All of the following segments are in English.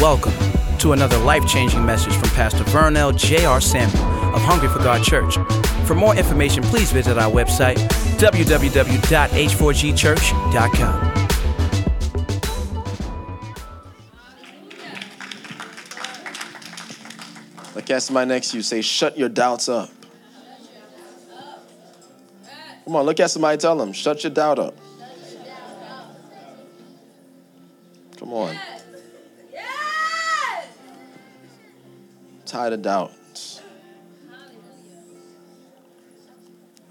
Welcome to another life changing message from Pastor Vernell J.R. Samuel of Hungry for God Church. For more information, please visit our website, www.h4gchurch.com. Look at somebody next you. Say, shut your doubts up. Come on, look at somebody. Tell them, shut your doubt up. Come on. Tired of doubt.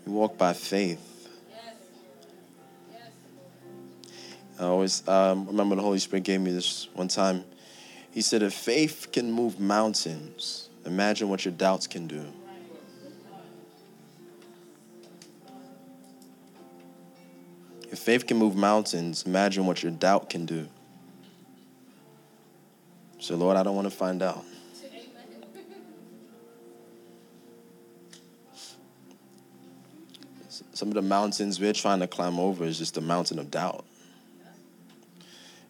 We walk by faith. I always um, remember the Holy Spirit gave me this one time. He said, if faith can move mountains, imagine what your doubts can do. If faith can move mountains, imagine what your doubt can do. So, Lord, I don't want to find out. Some of the mountains we're trying to climb over is just a mountain of doubt.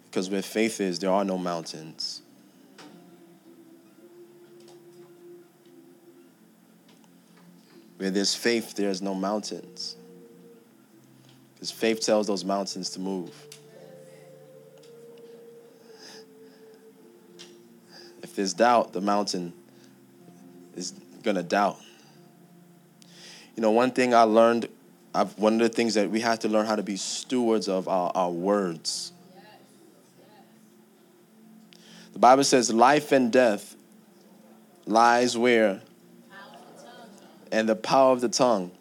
Because where faith is, there are no mountains. Where there's faith, there's no mountains. Because faith tells those mountains to move. If there's doubt, the mountain is going to doubt. You know, one thing I learned, I've, one of the things that we have to learn how to be stewards of our, our words. The Bible says life and death lies where? And the power of the tongue.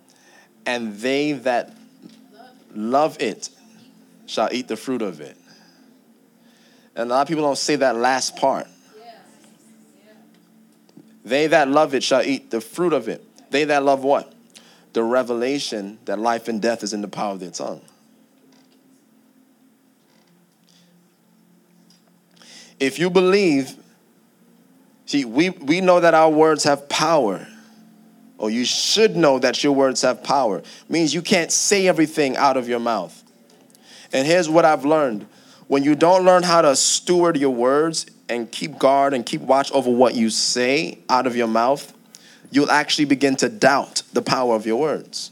And they that love it shall eat the fruit of it. And a lot of people don't say that last part. They that love it shall eat the fruit of it. They that love what? The revelation that life and death is in the power of their tongue. If you believe, see, we, we know that our words have power, or you should know that your words have power. means you can't say everything out of your mouth. And here's what I've learned when you don't learn how to steward your words and keep guard and keep watch over what you say out of your mouth, you'll actually begin to doubt the power of your words.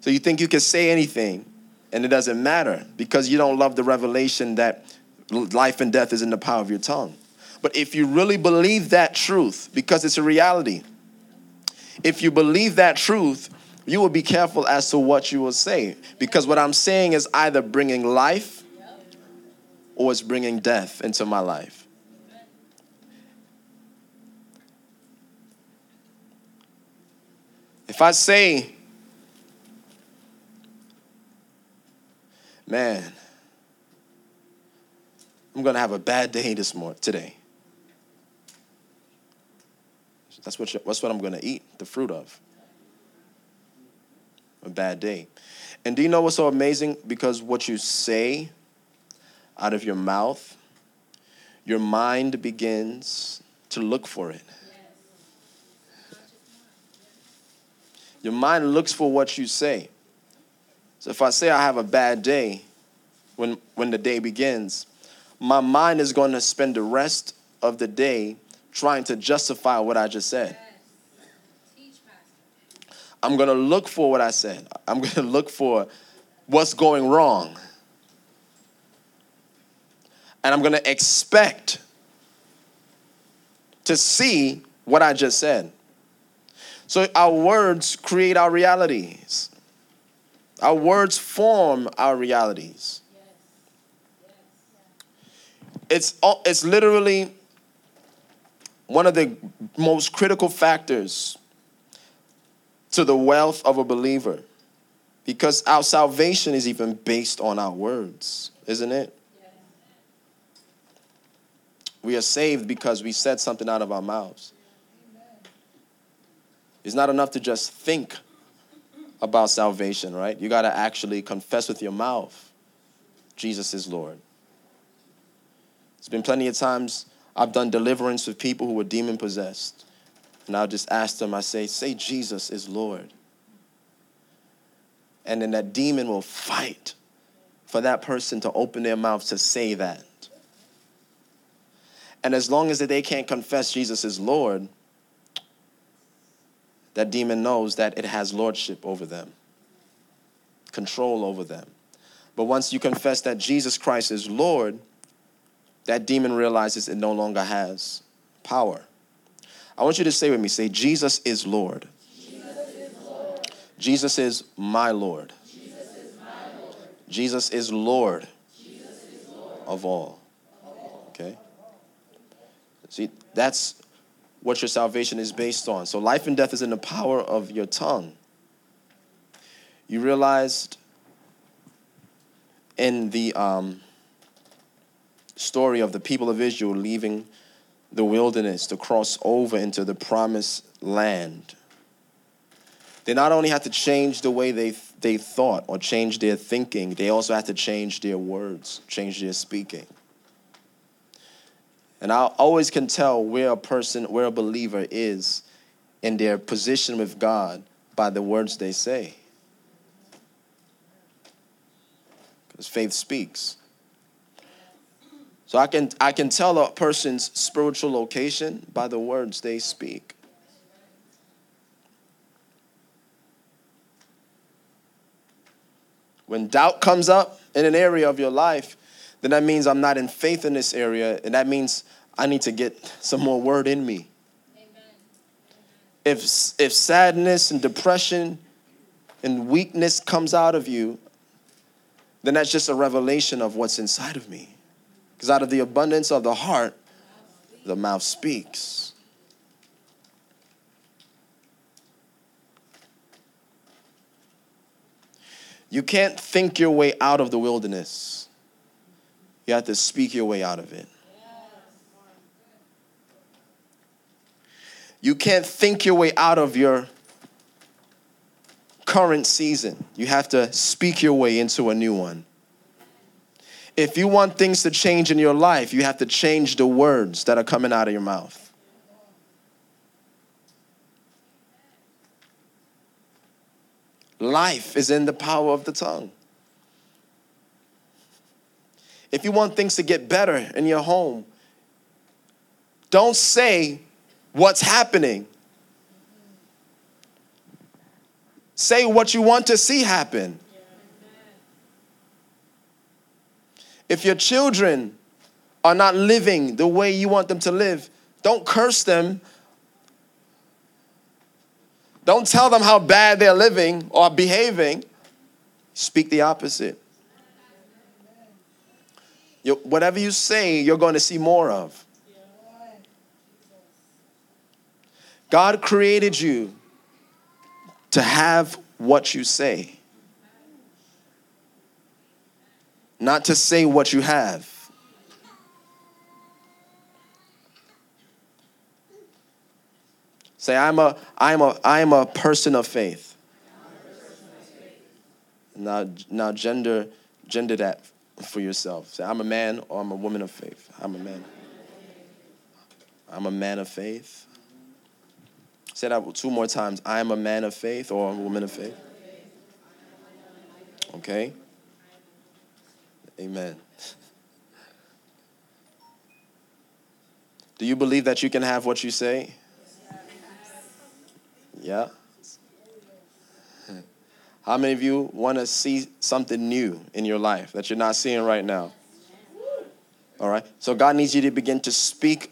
So you think you can say anything and it doesn't matter because you don't love the revelation that life and death is in the power of your tongue. But if you really believe that truth, because it's a reality, if you believe that truth, you will be careful as to what you will say. Because what I'm saying is either bringing life or it's bringing death into my life. If I say, man, I'm going to have a bad day this morning, today. That's what, that's what I'm going to eat, the fruit of. A bad day. And do you know what's so amazing? Because what you say out of your mouth, your mind begins to look for it. Your mind looks for what you say. So if I say I have a bad day when, when the day begins, my mind is going to spend the rest of the day trying to justify what I just said. I'm going to look for what I said. I'm going to look for what's going wrong. And I'm going to expect to see what I just said. So our words create our realities. Our words form our realities. It's, it's literally one of the most critical factors to the wealth of a believer because our salvation is even based on our words, isn't it? We are saved because we said something out of our mouths. It's not enough to just think about salvation, right? You got to actually confess with your mouth Jesus is Lord. There's been plenty of times I've done deliverance with people who were demon possessed. And I'll just ask them, I say, say Jesus is Lord. And then that demon will fight for that person to open their mouth to say that. And as long as they can't confess Jesus is Lord, that demon knows that it has lordship over them, control over them. But once you confess that Jesus Christ is Lord, that demon realizes it no longer has power. I want you to say with me say, Jesus is Lord. Jesus is, my Lord. Jesus is, Lord. Of all. Okay? See, that's what your salvation is based on. So life and death is in the power of your tongue. You realized in the um, story of the people of Israel leaving the wilderness to cross over into the promised land. They not only had to change the way they, they thought or change their thinking, they also had to change their words, change their speaking. And I always can tell where a person, where a believer is in their position with God by the words they say. Because faith speaks. So I can, I can tell a person's spiritual location by the words they speak. When doubt comes up in an area of your life, then that means I'm not in faith in this area, and that means I need to get some more word in me. If, if sadness and depression and weakness comes out of you, then that's just a revelation of what's inside of me. Because out of the abundance of the heart, the mouth speaks. You can't think your way out of the wilderness. You have to speak your way out of it. You can't think your way out of your current season. You have to speak your way into a new one. If you want things to change in your life, you have to change the words that are coming out of your mouth. Life is in the power of the tongue. If you want things to get better in your home, don't say what's happening. Say what you want to see happen. If your children are not living the way you want them to live, don't curse them. Don't tell them how bad they're living or behaving. Speak the opposite. You, whatever you say, you're going to see more of. God created you to have what you say, not to say what you have. Say, I'm a, I'm a, I'm a person of faith. Now, now gender, gender that for yourself. Say, I'm a man or I'm a woman of faith. I'm a man. I'm a man of faith. Say that two more times. I am a man of faith or a woman of faith. Okay? Amen. Do you believe that you can have what you say? Yeah? How many of you want to see something new in your life that you're not seeing right now? All right. So God needs you to begin to speak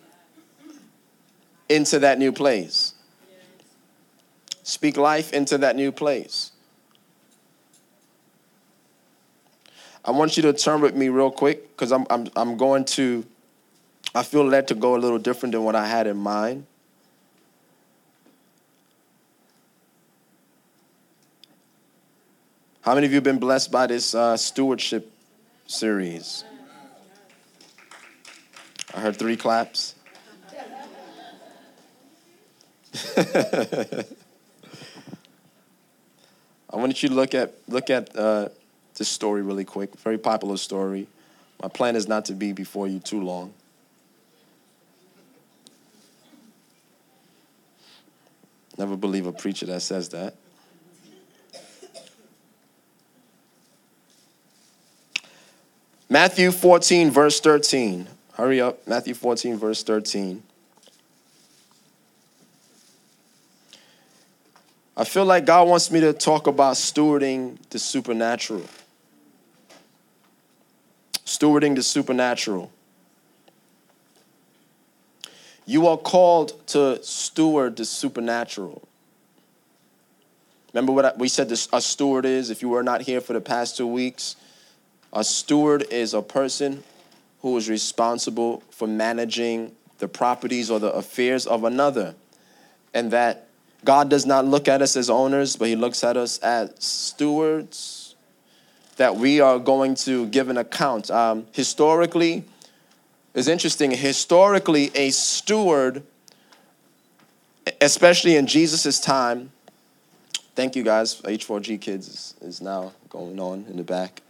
into that new place. Speak life into that new place. I want you to turn with me real quick because I'm, I'm, I'm going to, I feel led to go a little different than what I had in mind. How many of you have been blessed by this uh, stewardship series? I heard three claps. I want you to look at look at uh, this story really quick. Very popular story. My plan is not to be before you too long. Never believe a preacher that says that. Matthew 14, verse 13. Hurry up. Matthew 14, verse 13. I feel like God wants me to talk about stewarding the supernatural. Stewarding the supernatural. You are called to steward the supernatural. Remember what we said this, a steward is? If you were not here for the past two weeks, a steward is a person who is responsible for managing the properties or the affairs of another. And that God does not look at us as owners, but He looks at us as stewards, that we are going to give an account. Um, historically, it's interesting. Historically, a steward, especially in Jesus' time, thank you guys, H4G Kids is, is now going on in the back.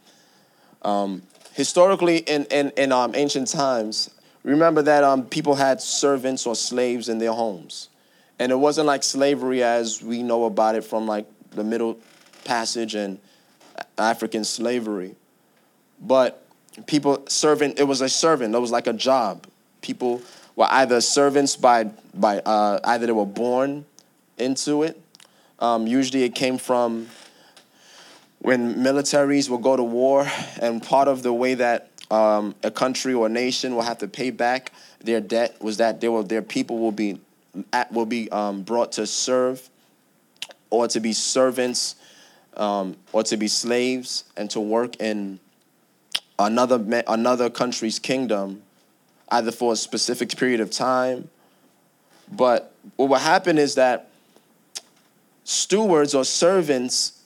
Um, historically, in, in, in um, ancient times, remember that um, people had servants or slaves in their homes. And it wasn't like slavery as we know about it from like the Middle Passage and African slavery. But people servant, it was a servant, it was like a job. People were either servants by, by uh, either they were born into it. Um, usually it came from when militaries will go to war, and part of the way that um, a country or a nation will have to pay back their debt was that they will, their people will be at, will be um, brought to serve, or to be servants, um, or to be slaves, and to work in another another country's kingdom, either for a specific period of time. But what will happen is that stewards or servants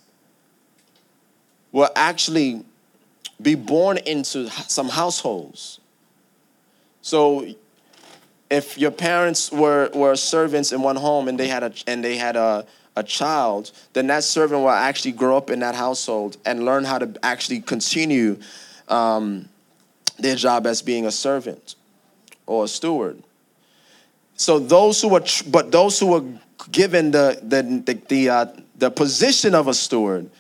will actually be born into some households. So if your parents were, were servants in one home and they had a and they had a, a child, then that servant will actually grow up in that household and learn how to actually continue um, their job as being a servant or a steward. So those who were, but those who were given the the the the, uh, the position of a steward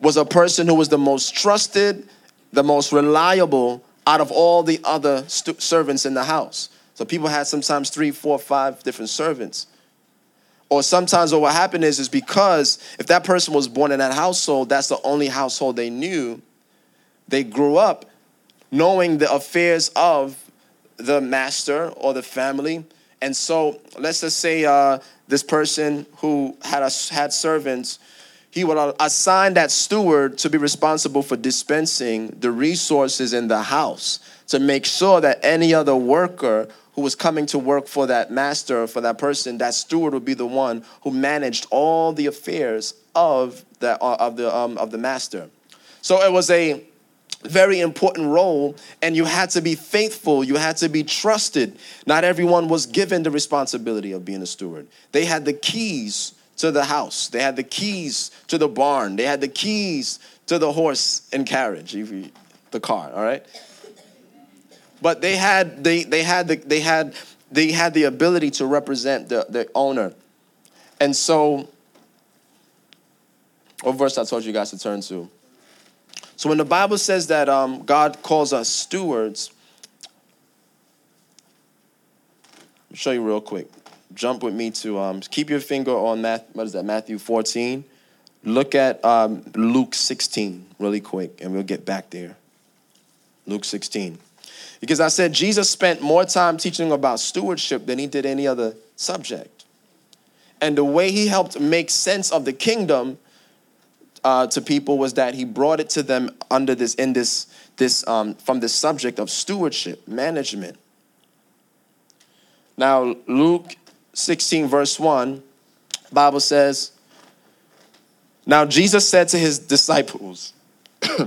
was a person who was the most trusted, the most reliable out of all the other servants in the house. So people had sometimes three, four, five different servants. Or sometimes what would happen is, is because if that person was born in that household, that's the only household they knew. They grew up knowing the affairs of the master or the family. And so let's just say uh, this person who had, a, had servants he would assign that steward to be responsible for dispensing the resources in the house to make sure that any other worker who was coming to work for that master for that person that steward would be the one who managed all the affairs of the uh, of the um, of the master. So it was a very important role and you had to be faithful you had to be trusted. Not everyone was given the responsibility of being a steward. They had the keys to the house. They had the keys to the barn. They had the keys to the horse and carriage, the car, all right? But they had they they had the, they had they had the ability to represent the, the owner. And so what verse I told you guys to turn to? So when the Bible says that um, God calls us stewards, I'll show you real quick jump with me to um, keep your finger on Math, what is that, Matthew 14. Look at um, Luke 16 really quick, and we'll get back there. Luke 16. Because I said Jesus spent more time teaching about stewardship than he did any other subject. And the way he helped make sense of the kingdom uh, to people was that he brought it to them under this, in this, this um, from the subject of stewardship, management. Now, Luke 16, verse 1, Bible says, Now Jesus said to his disciples,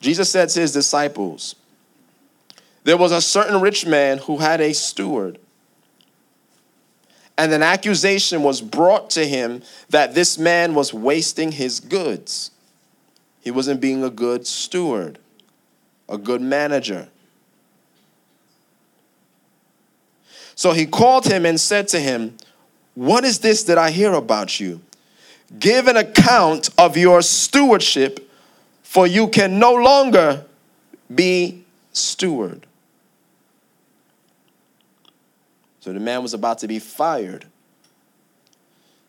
Jesus said to his disciples, There was a certain rich man who had a steward. And an accusation was brought to him that this man was wasting his goods. He wasn't being a good steward, a good manager. So he called him and said to him, What is this that I hear about you? Give an account of your stewardship, for you can no longer be steward. So the man was about to be fired.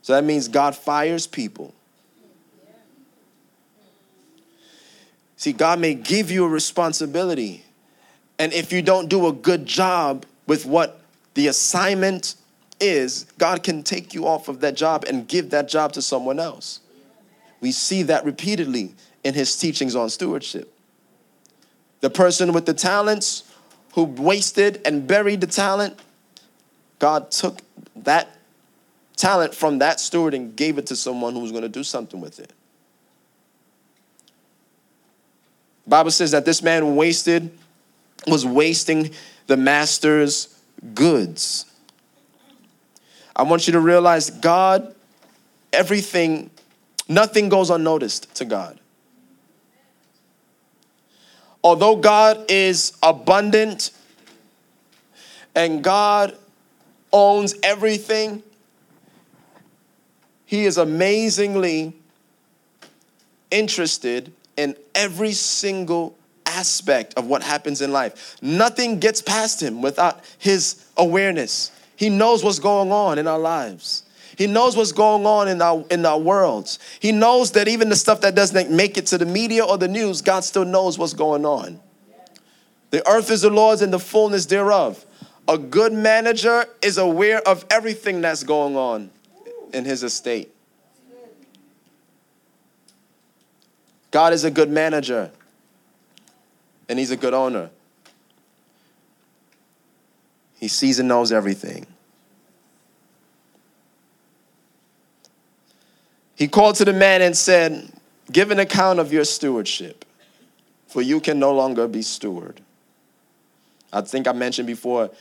So that means God fires people. See, God may give you a responsibility. And if you don't do a good job with what the assignment is, God can take you off of that job and give that job to someone else. We see that repeatedly in his teachings on stewardship. The person with the talents who wasted and buried the talent, God took that talent from that steward and gave it to someone who was going to do something with it. Bible says that this man wasted was wasting the master's goods. I want you to realize God, everything, nothing goes unnoticed to God. Although God is abundant and God owns everything, He is amazingly interested in every single aspect of what happens in life. Nothing gets past Him without His awareness. He knows what's going on in our lives. He knows what's going on in our in our worlds. He knows that even the stuff that doesn't make it to the media or the news, God still knows what's going on. The earth is the Lord's and the fullness thereof. A good manager is aware of everything that's going on in his estate. God is a good manager and he's a good owner. He sees and knows everything. He called to the man and said, Give an account of your stewardship, for you can no longer be steward. I think I mentioned before,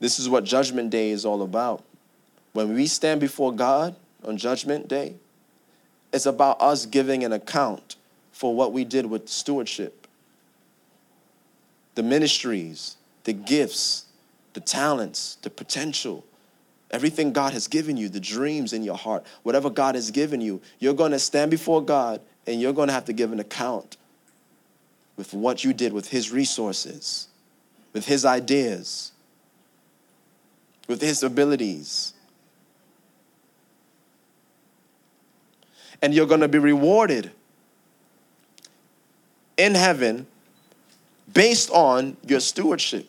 this is what Judgment Day is all about. When we stand before God on Judgment Day, it's about us giving an account for what we did with stewardship. The ministries, the gifts, the talents, the potential, everything God has given you, the dreams in your heart, whatever God has given you, you're going to stand before God and you're going to have to give an account with what you did with His resources, with His ideas, with His abilities. And you're going to be rewarded in heaven based on your stewardship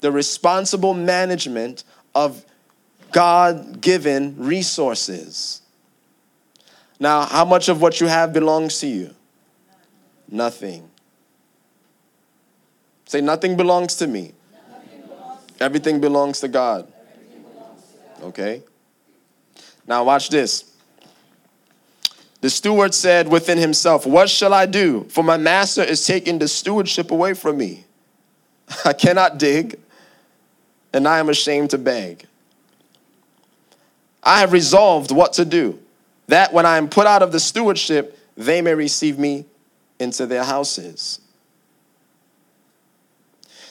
the responsible management of God given resources. Now, how much of what you have belongs to you? Nothing. Say, nothing belongs to me. Everything belongs to God. Okay? Now, watch this. The steward said within himself, What shall I do? For my master is taking the stewardship away from me. I cannot dig, and I am ashamed to beg. I have resolved what to do, that when I am put out of the stewardship, they may receive me into their houses.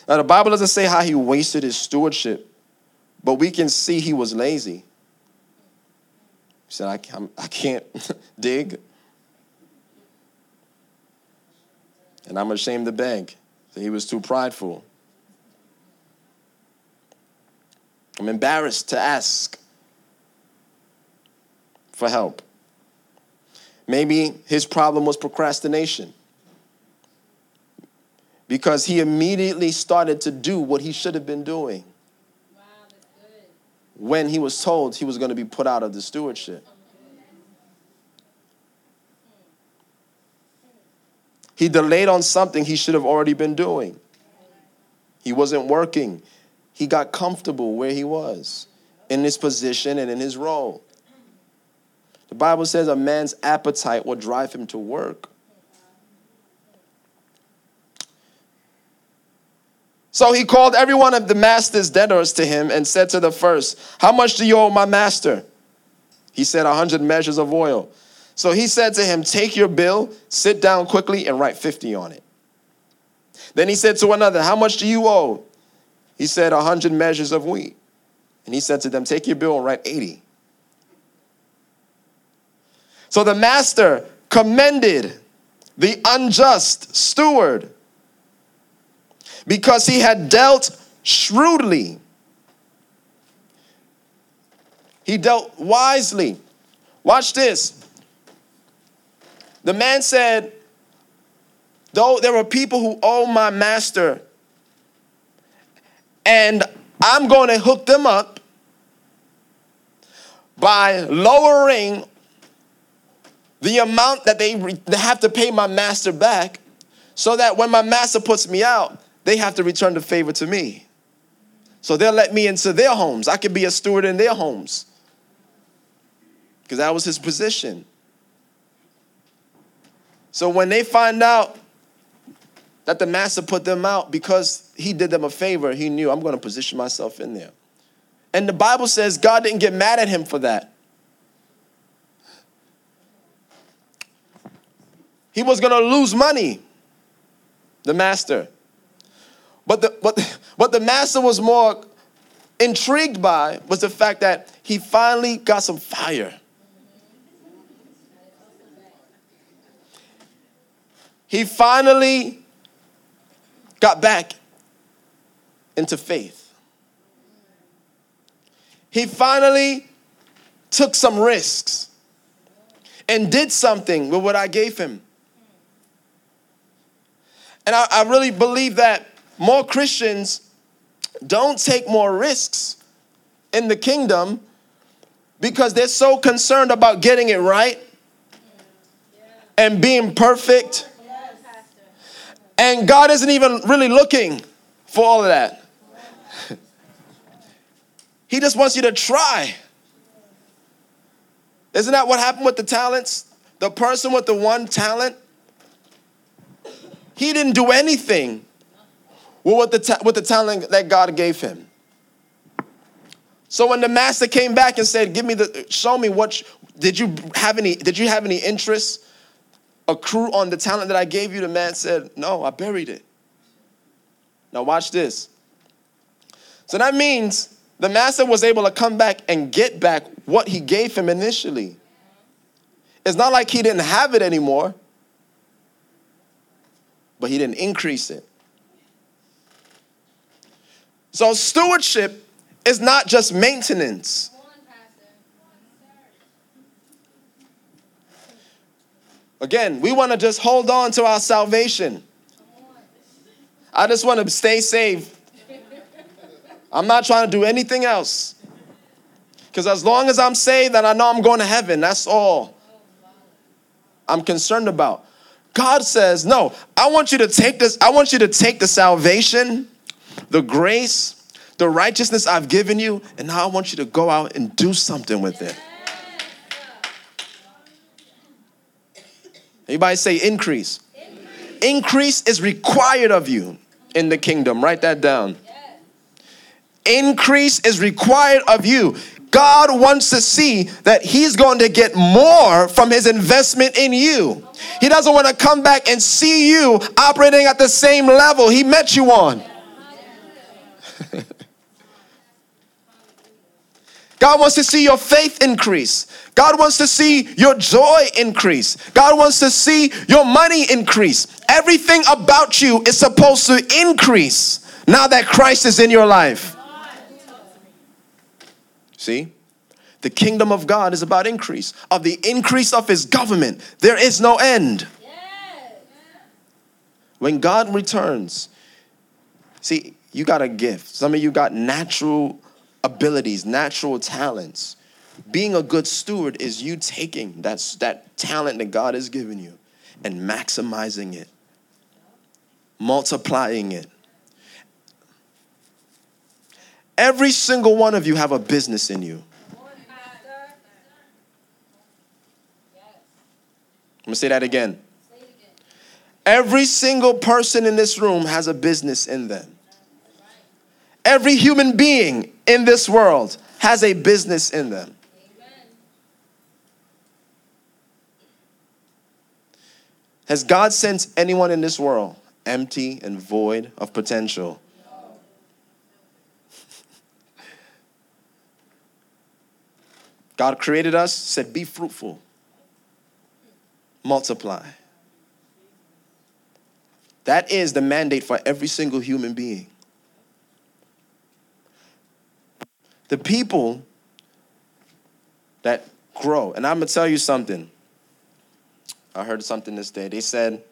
Now, the Bible doesn't say how he wasted his stewardship, but we can see he was lazy. He said, I, I can't dig, and I'm ashamed to beg. So he was too prideful. I'm embarrassed to ask for help. Maybe his problem was procrastination because he immediately started to do what he should have been doing when he was told he was going to be put out of the stewardship. He delayed on something he should have already been doing. He wasn't working. He got comfortable where he was in his position and in his role. The Bible says a man's appetite will drive him to work. So he called every one of the master's debtors to him and said to the first, How much do you owe my master? He said, A hundred measures of oil. So he said to him, Take your bill, sit down quickly, and write 50 on it. Then he said to another, How much do you owe? He said, A hundred measures of wheat. And he said to them, Take your bill and write 80. So the master commended the unjust steward because he had dealt shrewdly. He dealt wisely. Watch this. The man said, Though there were people who owe my master, and I'm going to hook them up by lowering the amount that they, re- they have to pay my master back so that when my master puts me out, they have to return the favor to me. So they'll let me into their homes. I could be a steward in their homes because that was his position. So when they find out that the master put them out because he did them a favor, he knew I'm going to position myself in there. And the Bible says God didn't get mad at him for that. He was going to lose money, the master. But the, the master was more intrigued by was the fact that he finally got some fire. He finally got back into faith. He finally took some risks and did something with what I gave him. And I, I really believe that more Christians don't take more risks in the kingdom because they're so concerned about getting it right and being perfect. And God isn't even really looking for all of that. He just wants you to try. Isn't that what happened with the talents? The person with the one talent, he didn't do anything with the, ta- with the talent that God gave him. So when the master came back and said, "Give me the, show me what did you have any? Did you have any interest accrue on the talent that I gave you?" The man said, "No, I buried it." Now watch this. So that means the master was able to come back and get back what he gave him initially. It's not like he didn't have it anymore, but he didn't increase it. So, stewardship is not just maintenance. Again, we want to just hold on to our salvation. I just want to stay saved. I'm not trying to do anything else. Because as long as I'm saved and I know I'm going to heaven, that's all I'm concerned about. God says, No, I want you to take this, I want you to take the salvation the grace, the righteousness I've given you, and now I want you to go out and do something with it. Anybody say increase? Increase, increase is required of you in the kingdom. Write that down. Increase is required of you. God wants to see that He's going to get more from His investment in you. He doesn't want to come back and see you operating at the same level He met you on. God wants to see your faith increase. God wants to see your joy increase. God wants to see your money increase. Everything about you is supposed to increase now that Christ is in your life. See? The kingdom of God is about increase. Of the increase of his government, there is no end. When God returns, see, you got a gift. Some of you got natural abilities, natural talents. Being a good steward is you taking that, that talent that God has given you and maximizing it, multiplying it. Every single one of you have a business in you. I'm gonna say that again. Every single person in this room has a business in them. Every human being in this world has a business in them. Has God sent anyone in this world empty and void of potential? God created us, said, Be fruitful, multiply. That is the mandate for every single human being. The people that grow. And I'm going to tell you something. I heard something this day. They said,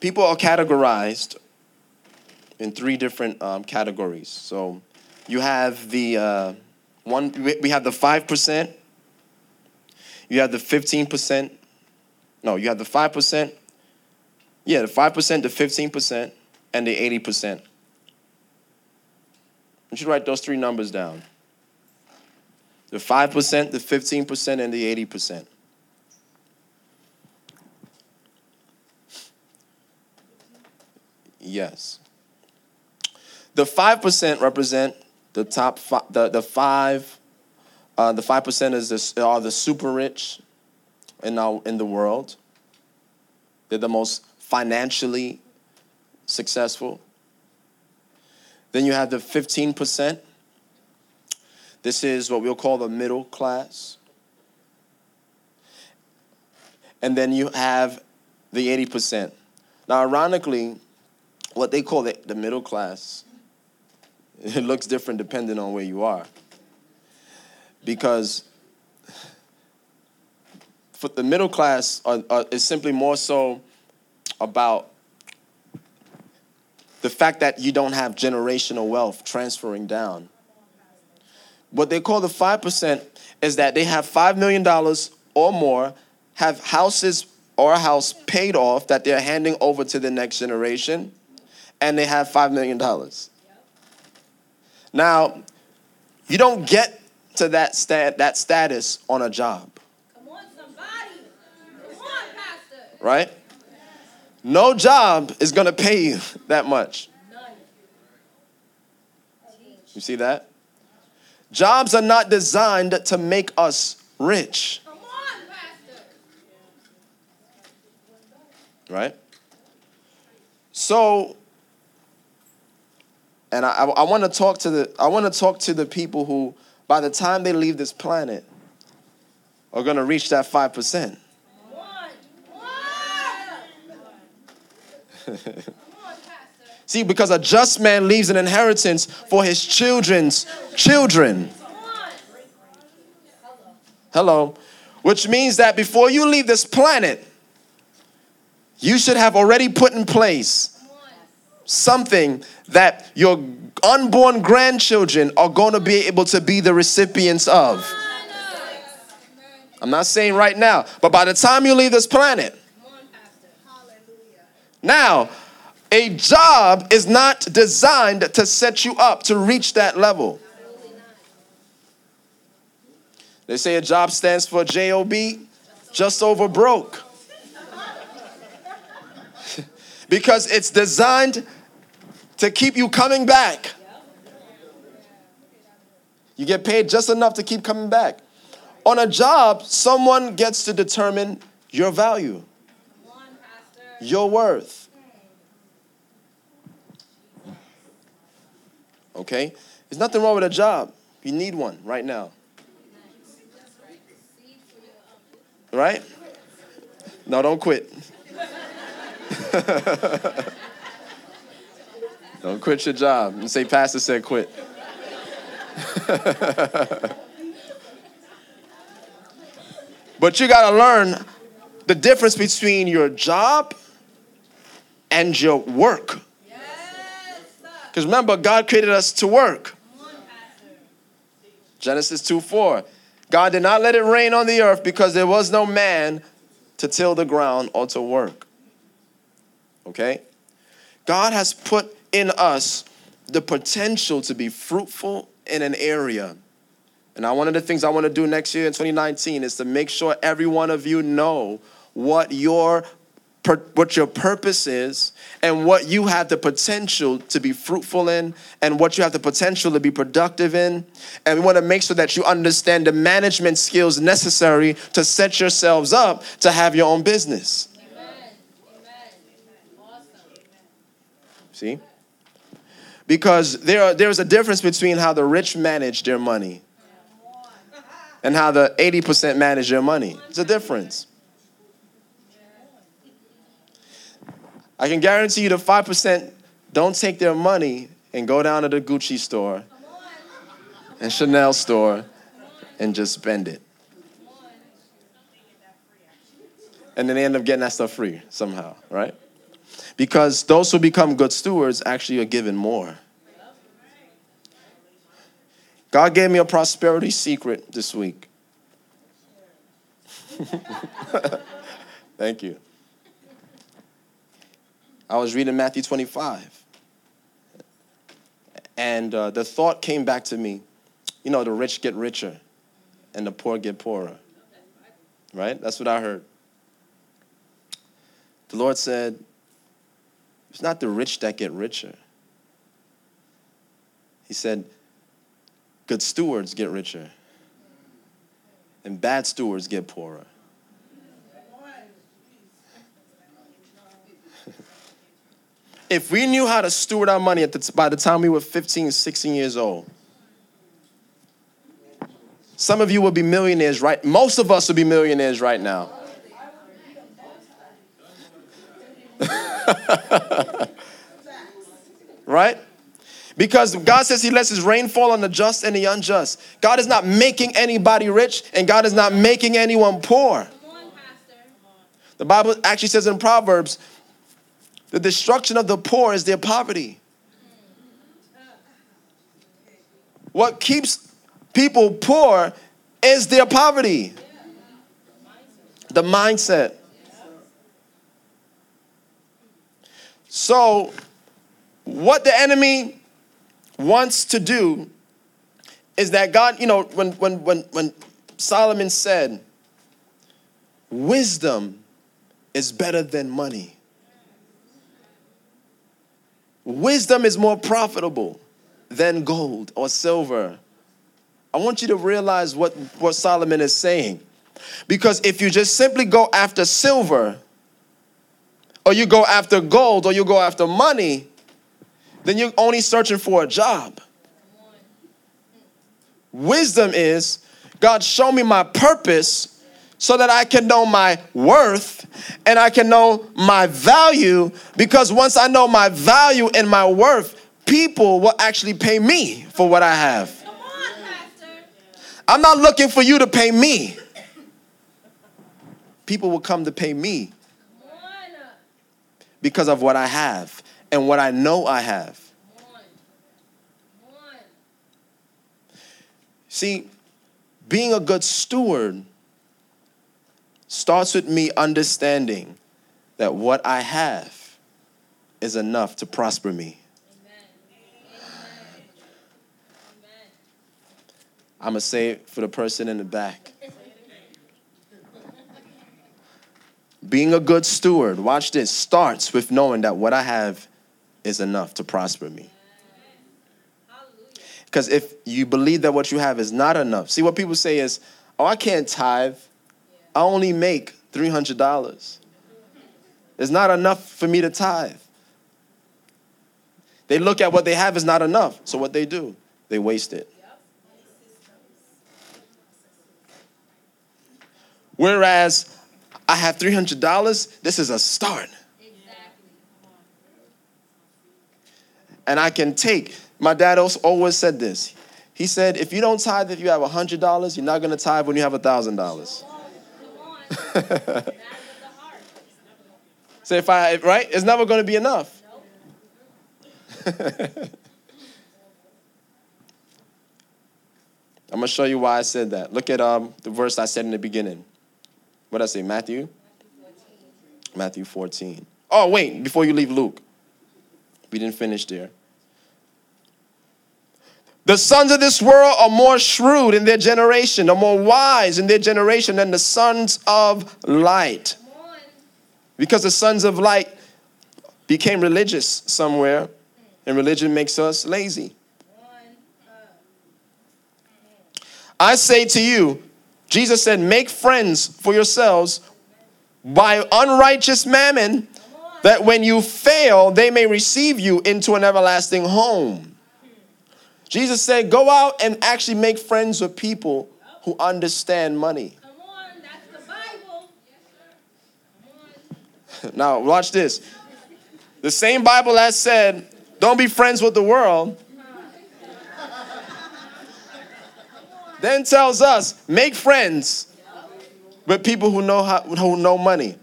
people are categorized in three different um, categories. So you have the uh, one, we have the 5%, you have the 15%, no, you have the 5%, yeah, the 5%, the 15%, and the 80%. You should write those three numbers down the 5%, the 15%, and the 80%. Yes. The 5% represent the top five, the, the five, uh, the 5% is the, are the super rich in, our, in the world. They're the most financially successful. Then you have the 15%. This is what we'll call the middle class. And then you have the 80%. Now, ironically, what they call the, the middle class, it looks different depending on where you are. Because for the middle class are, are, is simply more so about the fact that you don't have generational wealth transferring down. What they call the 5% is that they have $5 million or more, have houses or a house paid off that they're handing over to the next generation, and they have $5 million. Now, you don't get to that, stat, that status on a job. Come on, somebody. Come on, Pastor. Right? No job is going to pay you that much. You see that? Jobs are not designed to make us rich. Right? So, and I, I want to talk to the I want to talk to the people who, by the time they leave this planet, are going to reach that five percent. See, because a just man leaves an inheritance for his children's children. Hello. Which means that before you leave this planet, you should have already put in place something that your unborn grandchildren are going to be able to be the recipients of. I'm not saying right now, but by the time you leave this planet, now, a job is not designed to set you up to reach that level. They say a job stands for JOB, just over broke. because it's designed to keep you coming back. You get paid just enough to keep coming back. On a job, someone gets to determine your value, your worth. Okay? There's nothing wrong with a job. You need one right now. Right? No, don't quit. don't quit your job and say, Pastor said quit. but you got to learn the difference between your job and your work. Because remember, God created us to work. Genesis 2 4. God did not let it rain on the earth because there was no man to till the ground or to work. Okay? God has put in us the potential to be fruitful in an area. And one of the things I want to do next year in 2019 is to make sure every one of you know what your what your purpose is and what you have the potential to be fruitful in and what you have the potential to be productive in. And we want to make sure that you understand the management skills necessary to set yourselves up to have your own business. Amen. Awesome. See? Because there are, there's a difference between how the rich manage their money and how the 80% manage their money. It's a difference. I can guarantee you the 5% don't take their money and go down to the Gucci store and Chanel store and just spend it. And then they end up getting that stuff free somehow, right? Because those who become good stewards actually are given more. God gave me a prosperity secret this week. Thank you. I was reading Matthew 25. And uh, the thought came back to me you know, the rich get richer and the poor get poorer. Right? That's what I heard. The Lord said, It's not the rich that get richer. He said, Good stewards get richer, and bad stewards get poorer. If we knew how to steward our money at the, by the time we were 15, 16 years old, some of you will be millionaires right. Most of us will be millionaires right now. right? Because God says He lets His rain fall on the just and the unjust. God is not making anybody rich, and God is not making anyone poor. The Bible actually says in Proverbs, the destruction of the poor is their poverty. What keeps people poor is their poverty. The mindset. So, what the enemy wants to do is that God, you know, when when when when Solomon said, wisdom is better than money. Wisdom is more profitable than gold or silver I want you to realize what, what Solomon is saying. Because if you just simply go after silver, or you go after gold, or you go after money, then you're only searching for a job. Wisdom is God, show me my purpose so that I can know my worth and I can know my value. Because once I know my value and my worth, people will actually pay me for what I have. I'm not looking for you to pay me. People will come to pay me because of what I have and what I know I have. See, being a good steward starts with me understanding that what I have is enough to prosper me. I'm going to say it for the person in the back. Being a good steward, watch this, starts with knowing that what I have is enough to prosper me. Because if you believe that what you have is not enough, see what people say is, oh, I can't tithe. I only make $300. It's not enough for me to tithe. They look at what they have is not enough. So what they do, they waste it. Whereas I have $300, this is a start. And I can take, my dad always said this. He said, if you don't tithe if you have $100, you're not going to tithe when you have $1,000. so if I, right? It's never going to be enough. I'm going to show you why I said that. Look at um, the verse I said in the beginning. What did I say? Matthew? Matthew 14. Oh, wait, before you leave Luke. We didn't finish there. The sons of this world are more shrewd in their generation, are more wise in their generation than the sons of light. Because the sons of light became religious somewhere, and religion makes us lazy. I say to you, Jesus said, Make friends for yourselves by unrighteous mammon, that when you fail, they may receive you into an everlasting home. Jesus said, Go out and actually make friends with people who understand money. Now, watch this. The same Bible that said, Don't be friends with the world Then tells us, make friends with people who know how, who know money.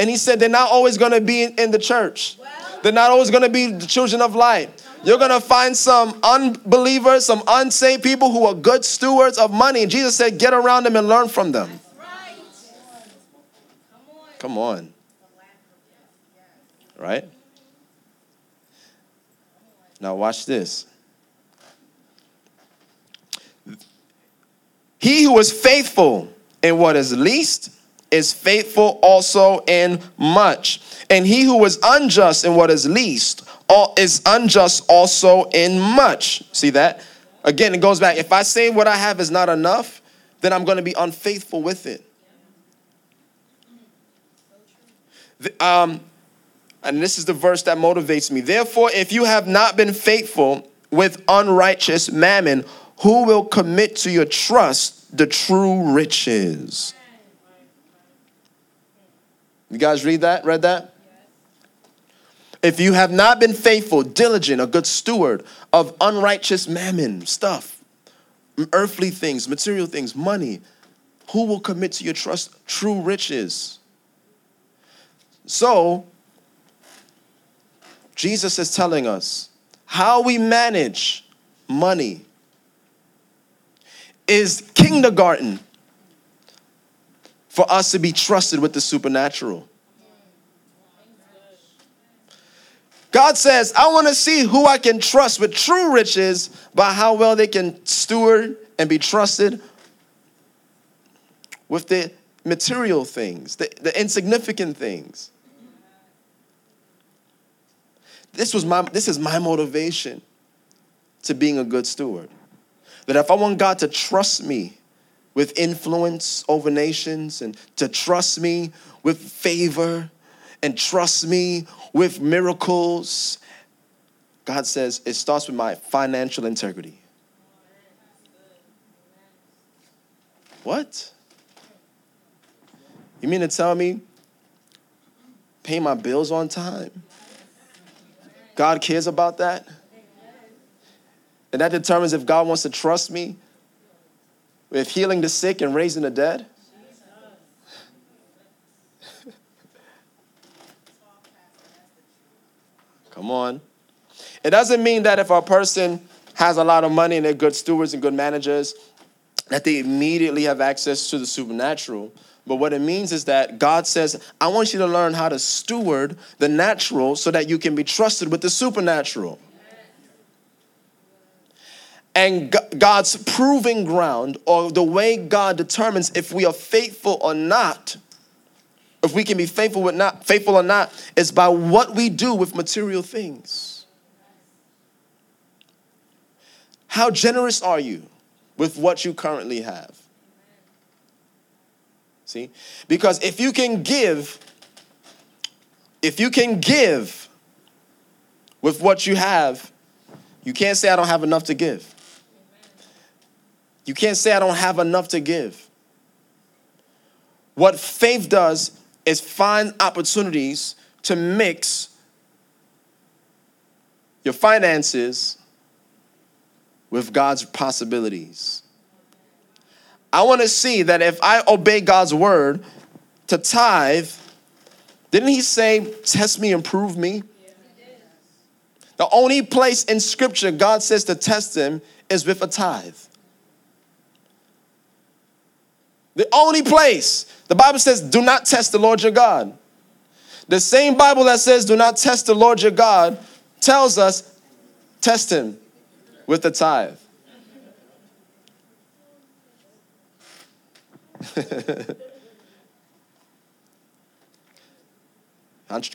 And he said they're not always going to be in, in the church. They're not always going to be the children of light. You're going to find some unbelievers, some unsaved people who are good stewards of money. Jesus said, get around them and learn from them. Come on. Right? Now, watch this. He who is faithful in what is least is faithful also in much. And he who is unjust in what is least is unjust also in much. See that? Again, it goes back. If I say what I have is not enough, then I'm going to be unfaithful with it. Um, and this is the verse that motivates me. Therefore, if you have not been faithful with unrighteous mammon, who will commit to your trust the true riches? You guys read that? Read that? If you have not been faithful, diligent, a good steward of unrighteous mammon stuff, earthly things, material things, money, who will commit to your trust true riches? So, Jesus is telling us how we manage money is kindergarten for us to be trusted with the supernatural. God says, I want to see who I can trust with true riches by how well they can steward and be trusted with the material things, the, the insignificant things. This was my this is my motivation to being a good steward. That if I want God to trust me with influence over nations and to trust me with favor and trust me with miracles, God says it starts with my financial integrity. What? You mean to tell me pay my bills on time? God cares about that. And that determines if God wants to trust me with healing the sick and raising the dead. Come on. It doesn't mean that if a person has a lot of money and they're good stewards and good managers, that they immediately have access to the supernatural. But what it means is that God says, I want you to learn how to steward the natural so that you can be trusted with the supernatural. And God's proving ground, or the way God determines if we are faithful or not, if we can be faithful with not faithful or not, is by what we do with material things. How generous are you with what you currently have? See? Because if you can give, if you can give with what you have, you can't say, I don't have enough to give. You can't say, I don't have enough to give. What faith does is find opportunities to mix your finances with God's possibilities. I want to see that if I obey God's word to tithe, didn't he say, test me and prove me? The only place in scripture God says to test him is with a tithe. The only place. The Bible says, do not test the Lord your God. The same Bible that says, do not test the Lord your God, tells us, test him with the tithe.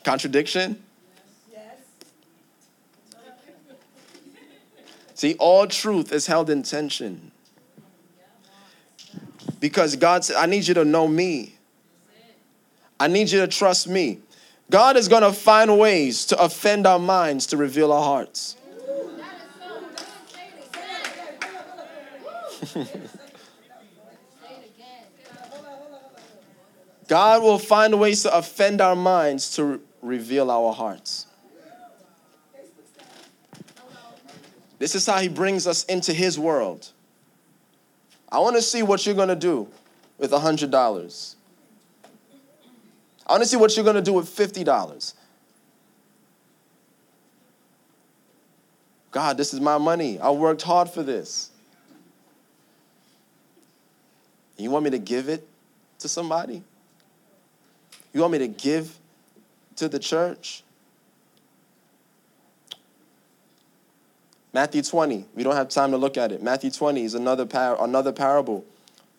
Contradiction? Yes. See, all truth is held in tension. Because God said, I need you to know me. I need you to trust me. God is going to find ways to offend our minds to reveal our hearts. God will find ways to offend our minds to reveal our hearts. This is how He brings us into His world. I want to see what you're going to do with $100. I want to see what you're going to do with $50. God, this is my money. I worked hard for this. You want me to give it to somebody? You want me to give to the church? Matthew 20, we don't have time to look at it. Matthew 20 is another, par- another parable.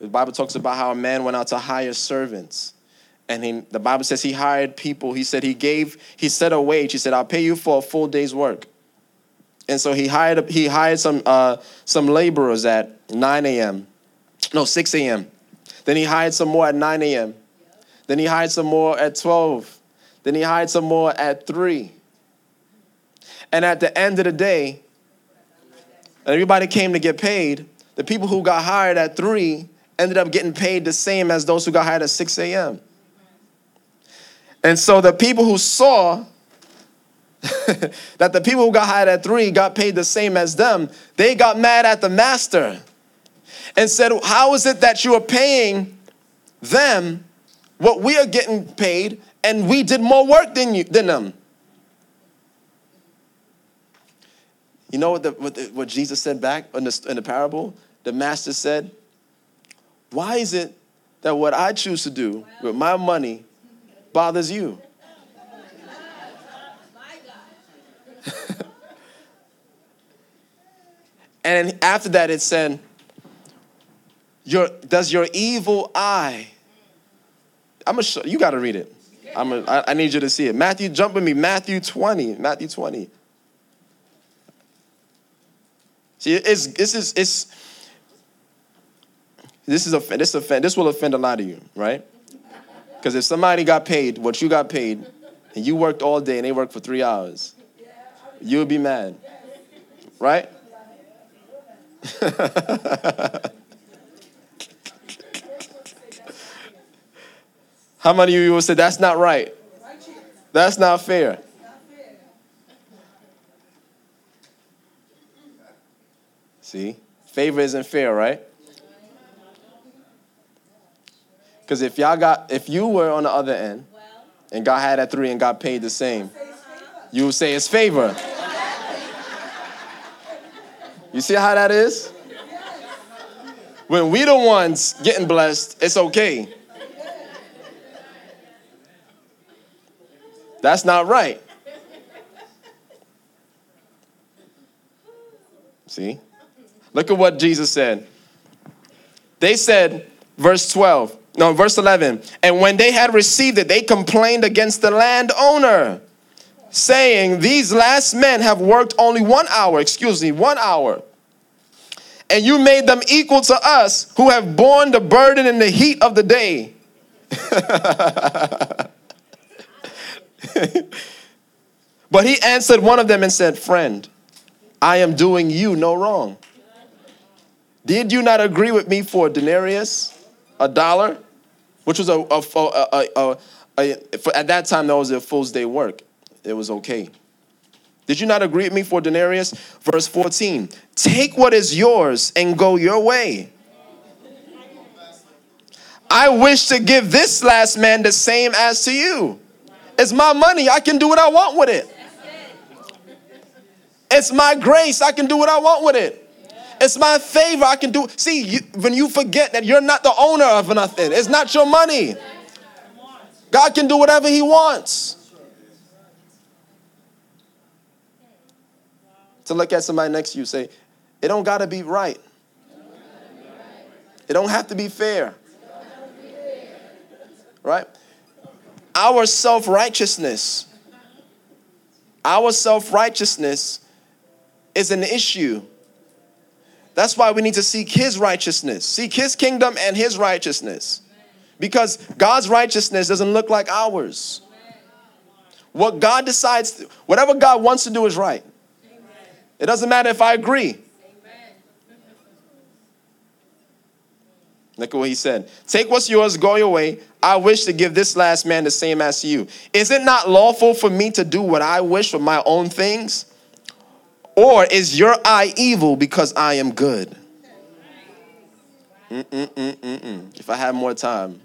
The Bible talks about how a man went out to hire servants. And he, the Bible says he hired people. He said he gave, he set a wage. He said, I'll pay you for a full day's work. And so he hired, he hired some, uh, some laborers at 9 a.m. No, 6 a.m. Then he hired some more at 9 a.m. Then he hired some more at 12. Then he hired some more at 3. And at the end of the day, everybody came to get paid. The people who got hired at 3 ended up getting paid the same as those who got hired at 6 a.m. And so the people who saw that the people who got hired at 3 got paid the same as them, they got mad at the master and said, How is it that you are paying them what we are getting paid and we did more work than you than them? You know what, the, what, the, what Jesus said back in the, in the parable? The master said, Why is it that what I choose to do with my money bothers you? and after that, it said, your, does your evil eye, I'm gonna show, you gotta read it. I'm a, I, I need you to see it. Matthew, jump with me. Matthew 20. Matthew 20. See, it's, this is, it's, this is a, this offend, this will offend a lot of you, right? Because if somebody got paid what you got paid, and you worked all day and they worked for three hours, you would be mad, right? How many of you will say that's not right? That's not fair. See? Favor isn't fair, right? Because if y'all got, if you were on the other end and God had at three and got paid the same, you would say it's favor. You see how that is? When we the ones getting blessed, it's okay. That's not right. See? Look at what Jesus said. They said, verse 12, no, verse 11, and when they had received it, they complained against the landowner, saying, These last men have worked only one hour, excuse me, one hour. And you made them equal to us who have borne the burden in the heat of the day. but he answered one of them and said, Friend, I am doing you no wrong. Did you not agree with me for a denarius, a dollar, which was a, a, a, a at that time that was a full day work. It was okay. Did you not agree with me for denarius? Verse 14. Take what is yours and go your way. I wish to give this last man the same as to you. It's my money. I can do what I want with it. It's my grace. I can do what I want with it. It's my favor. I can do. See, you, when you forget that you're not the owner of nothing, it's not your money. God can do whatever He wants. To look at somebody next to you, say, it don't got to be right. It don't have to be fair. Right? our self righteousness, our self righteousness is an issue. That's why we need to seek His righteousness, seek His kingdom and His righteousness. Because God's righteousness doesn't look like ours. What God decides, whatever God wants to do is right. It doesn't matter if I agree. Look at what he said. Take what's yours, go your way. I wish to give this last man the same as you. Is it not lawful for me to do what I wish with my own things? Or is your eye evil because I am good? Mm-mm-mm-mm-mm. If I had more time.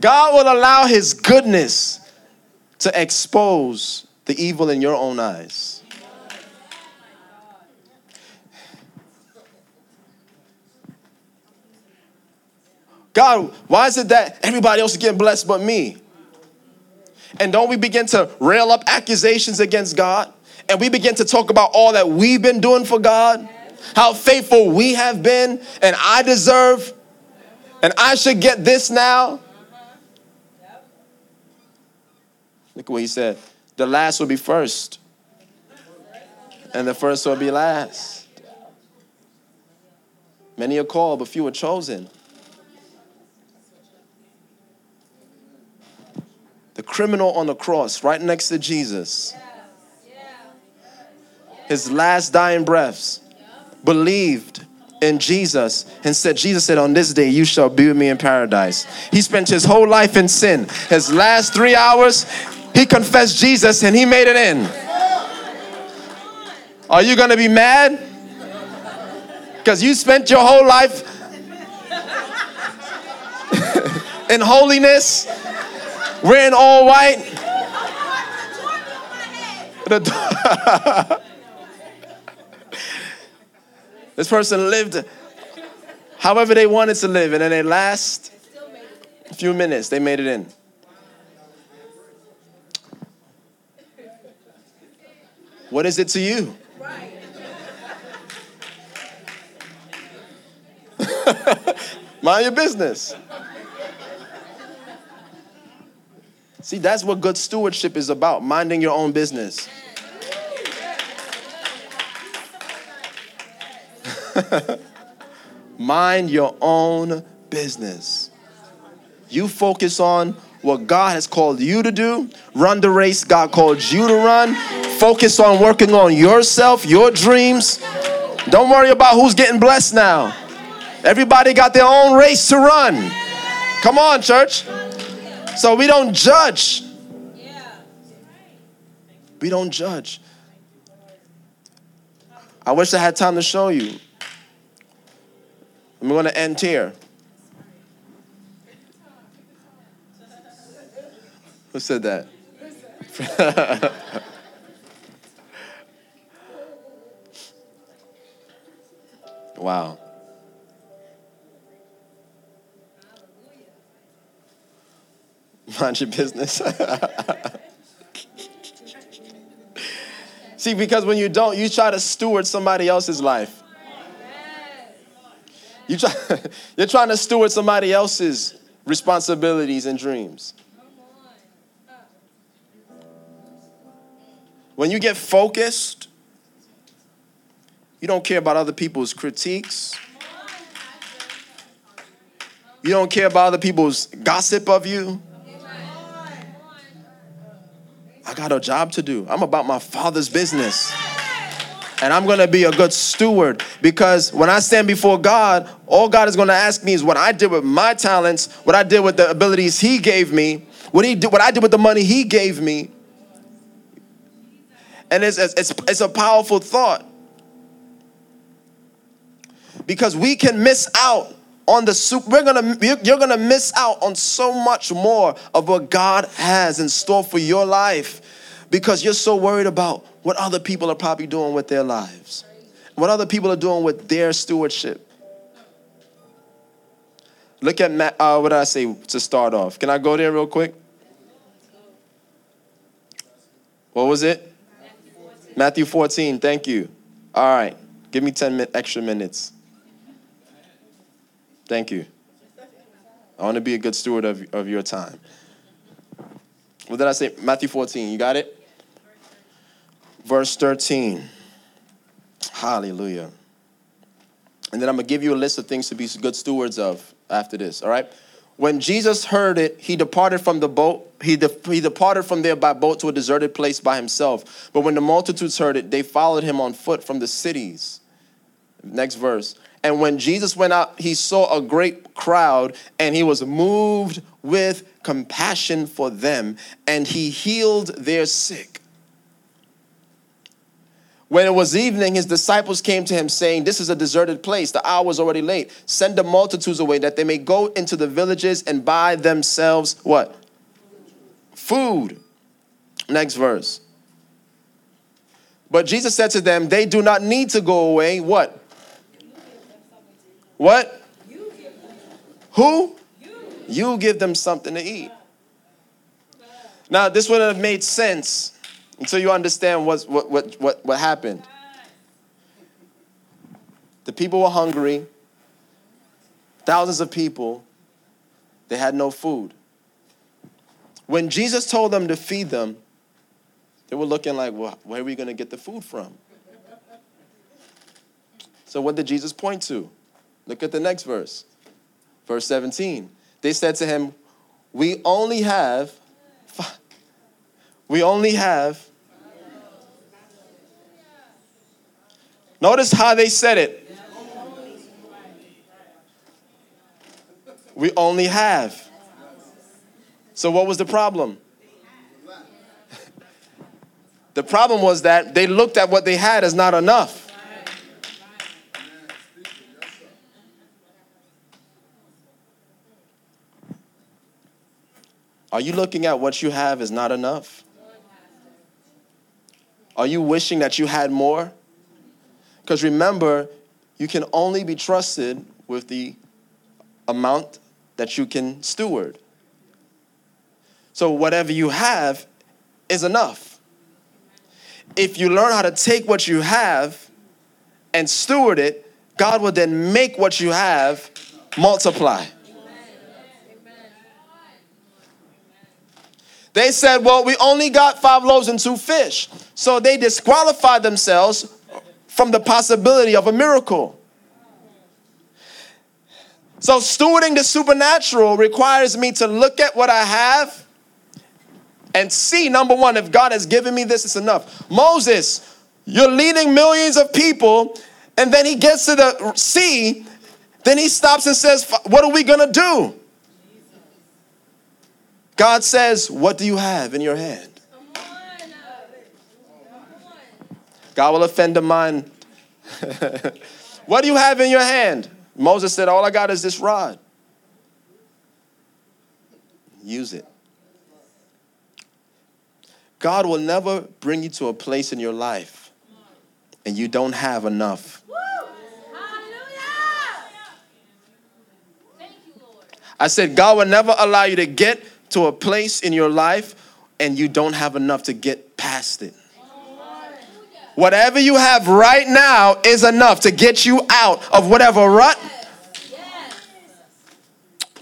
God will allow His goodness to expose the evil in your own eyes. God, why is it that everybody else is getting blessed but me? And don't we begin to rail up accusations against God? And we begin to talk about all that we've been doing for God, how faithful we have been, and I deserve, and I should get this now. Look at what he said. The last will be first, and the first will be last. Many are called, but few are chosen. The criminal on the cross, right next to Jesus, his last dying breaths, believed in Jesus and said, Jesus said, On this day you shall be with me in paradise. He spent his whole life in sin. His last three hours, he confessed Jesus and he made it in. Are you to be mad? Because you spent your whole life in holiness, wearing all white. this person lived however they wanted to live, and in their last few minutes, they made it in. What is it to you? Mind your business. See, that's what good stewardship is about minding your own business. Mind your own business. You focus on what God has called you to do, run the race God called you to run, focus on working on yourself, your dreams. Don't worry about who's getting blessed now. Everybody got their own race to run. Come on, church. So we don't judge. We don't judge. I wish I had time to show you. I'm going to end here. Who said that? wow. Mind your business. See, because when you don't, you try to steward somebody else's life. You try, you're trying to steward somebody else's responsibilities and dreams. When you get focused, you don't care about other people's critiques. You don't care about other people's gossip of you. Got a job to do. I'm about my father's business. And I'm to be a good steward because when I stand before God, all God is to ask me is what I did with my talents, what I did with the abilities He gave me, what, he did, what I did with the money He gave me. And it's, it's, it's a powerful thought because we can miss out on the soup. We're gonna, you're gonna miss out on so much more of what God has in store for your life because you're so worried about what other people are probably doing with their lives, what other people are doing with their stewardship. Look at Matt, uh, what did I say to start off? Can I go there real quick? What was it? Matthew 14, thank you. All right, give me 10 extra minutes. Thank you. I want to be a good steward of, of your time. What did I say? Matthew 14, you got it? Verse 13. Hallelujah. And then I'm going to give you a list of things to be good stewards of after this, all right? When Jesus heard it, he departed from the boat. He, de- he departed from there by boat to a deserted place by himself. But when the multitudes heard it, they followed him on foot from the cities. Next verse. And when Jesus went out, he saw a great crowd and he was moved with compassion for them and he healed their sick. When it was evening, his disciples came to him, saying, This is a deserted place. The hour is already late. Send the multitudes away that they may go into the villages and buy themselves what? Food. Next verse. But Jesus said to them, They do not need to go away. What? What? Who? You give them something to eat. Now, this wouldn't have made sense until you understand what, what, what, what, what happened. The people were hungry, thousands of people, they had no food. When Jesus told them to feed them, they were looking like, well, where are we going to get the food from? So, what did Jesus point to? Look at the next verse. Verse 17. They said to him, We only have, we only have. Notice how they said it. We only have. So, what was the problem? The problem was that they looked at what they had as not enough. Are you looking at what you have is not enough? Are you wishing that you had more? Because remember, you can only be trusted with the amount that you can steward. So, whatever you have is enough if you learn how to take what you have and steward it, God will then make what you have multiply. They said, Well, we only got five loaves and two fish. So they disqualified themselves from the possibility of a miracle. So, stewarding the supernatural requires me to look at what I have and see, number one, if God has given me this, it's enough. Moses, you're leading millions of people, and then he gets to the sea, then he stops and says, What are we gonna do? God says, What do you have in your hand? God will offend the mind. what do you have in your hand? Moses said, All I got is this rod. Use it. God will never bring you to a place in your life and you don't have enough. I said, God will never allow you to get to a place in your life and you don't have enough to get past it. Whatever you have right now is enough to get you out of whatever rut,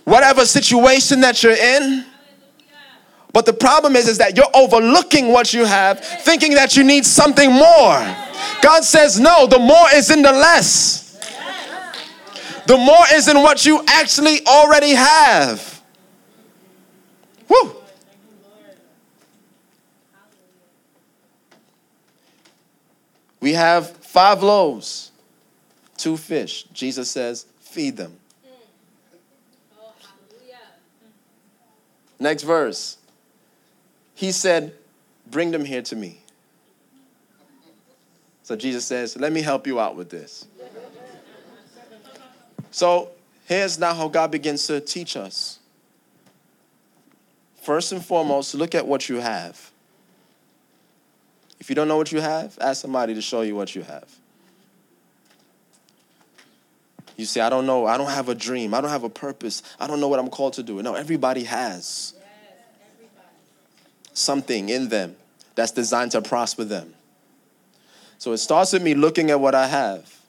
whatever situation that you're in but the problem is, is that you're overlooking what you have, thinking that you need something more. God says, no, the more is in the less. The more is in what you actually already have. Woo. We have five loaves, two fish. Jesus says, feed them. Next verse he said, Bring them here to me. So Jesus says, Let me help you out with this. So here's now how God begins to teach us. First and foremost, look at what you have. If you don't know what you have, ask somebody to show you what you have. You say, I don't know, I don't have a dream, I don't have a purpose, I don't know what I'm called to do. No, everybody has something in them that's designed to prosper them. So it starts with me looking at what I have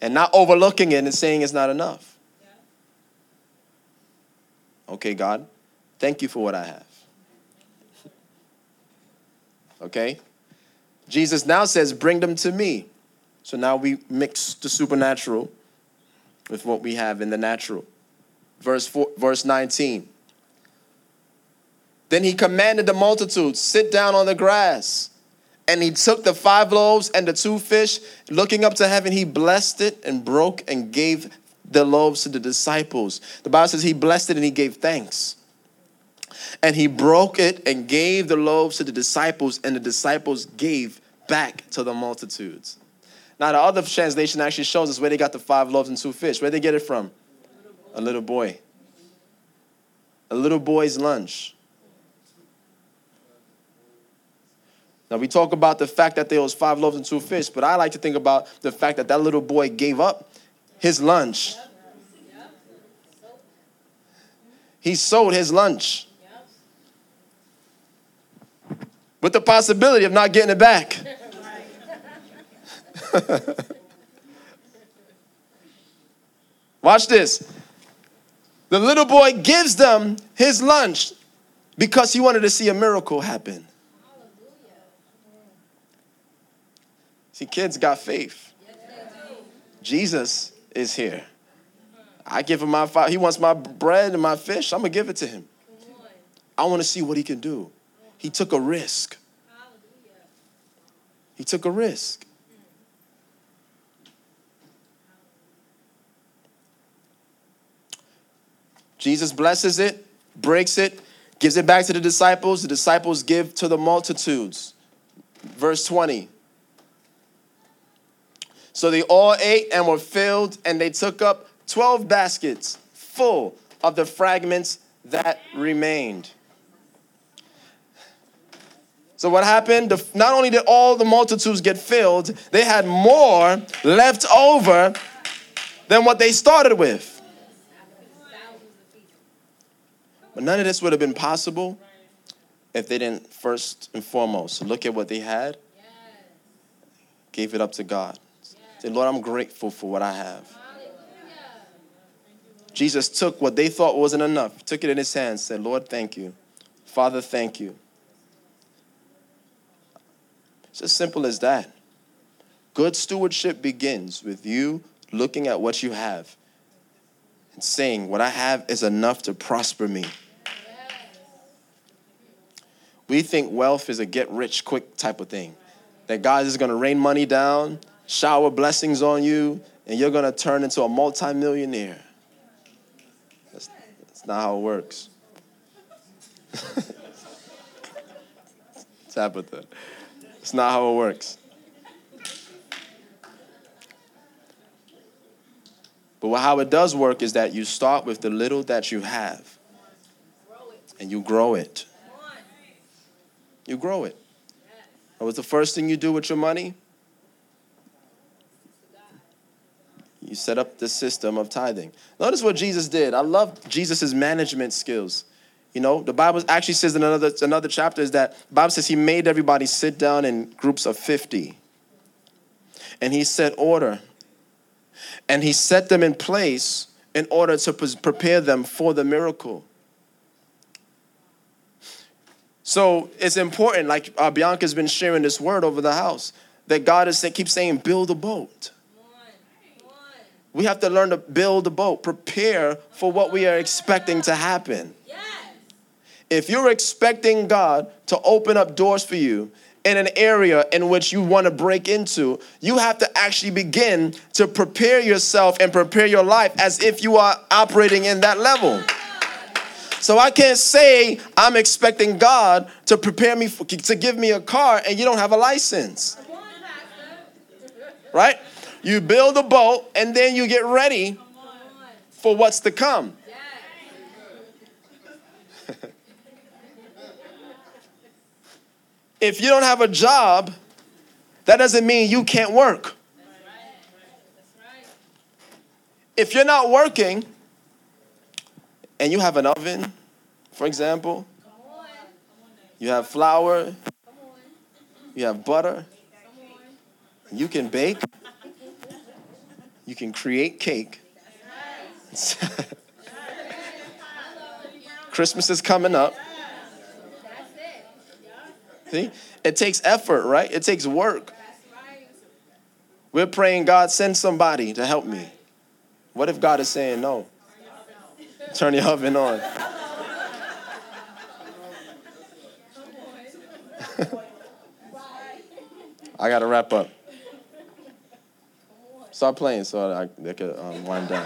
and not overlooking it and saying it's not enough. Okay, God, thank you for what I have. Okay? Jesus now says, Bring them to me. So now we mix the supernatural with what we have in the natural. Verse, four, verse 19. Then he commanded the multitude, Sit down on the grass. And he took the five loaves and the two fish, looking up to heaven, he blessed it and broke and gave the loaves to the disciples. The Bible says he blessed it and he gave thanks. And he broke it and gave the loaves to the disciples, and the disciples gave back to the multitudes. Now, the other translation actually shows us where they got the five loaves and two fish. Where they get it from? A little boy. A little boy's lunch. Now, we talk about the fact that there was five loaves and two fish, but I like to think about the fact that that little boy gave up his lunch. He sold his lunch with the possibility of not getting it back. Watch this. The little boy gives them his lunch because he wanted to see a miracle happen. See, kids got faith. Jesus is here. I give him my five. He wants my bread and my fish. I'm gonna give it to him. I want to see what he can do. He took a risk. He took a risk. Jesus blesses it, breaks it, gives it back to the disciples. The disciples give to the multitudes. Verse 20. So they all ate and were filled, and they took up 12 baskets full of the fragments that remained. So what happened? The, not only did all the multitudes get filled, they had more left over than what they started with. But none of this would have been possible if they didn't first and foremost look at what they had, gave it up to God. Say, Lord, I'm grateful for what I have. Jesus took what they thought wasn't enough, took it in his hands, said, Lord, thank you. Father, thank you. It's as simple as that. Good stewardship begins with you looking at what you have and saying, What I have is enough to prosper me. We think wealth is a get rich quick type of thing. That God is going to rain money down, shower blessings on you, and you're going to turn into a multimillionaire. That's, that's not how it works. Tabitha. It's not how it works. But how it does work is that you start with the little that you have and you grow it. You grow it. What was the first thing you do with your money? You set up the system of tithing. Notice what Jesus did. I love Jesus' management skills. You know, the Bible actually says in another, another chapter is that the Bible says he made everybody sit down in groups of 50. And he set order. And he set them in place in order to prepare them for the miracle. So it's important, like uh, Bianca's been sharing this word over the house, that God is saying, keep saying, build a boat. We have to learn to build a boat, prepare for what we are expecting to happen. If you're expecting God to open up doors for you in an area in which you want to break into, you have to actually begin to prepare yourself and prepare your life as if you are operating in that level. So I can't say I'm expecting God to prepare me for, to give me a car and you don't have a license. Right? You build a boat and then you get ready for what's to come. if you don't have a job, that doesn't mean you can't work. If you're not working and you have an oven, for example, you have flour, you have butter, you can bake, you can create cake. Christmas is coming up. See? It takes effort, right? It takes work. We're praying, God, send somebody to help me. What if God is saying no? Turn your oven on. I got to wrap up. Start playing so I, I could um, wind down.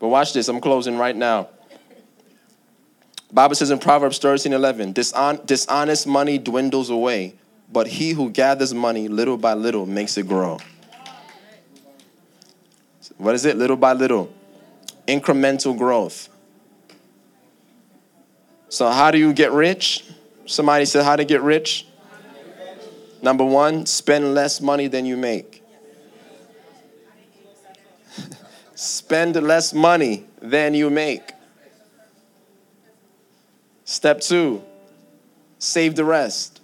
But watch this, I'm closing right now. Bible says in Proverbs 13 11, Dishon- dishonest money dwindles away, but he who gathers money little by little makes it grow. What is it? Little by little. Incremental growth. So, how do you get rich? Somebody said, How to get rich? Number one, spend less money than you make. spend less money than you make. Step two, save the rest.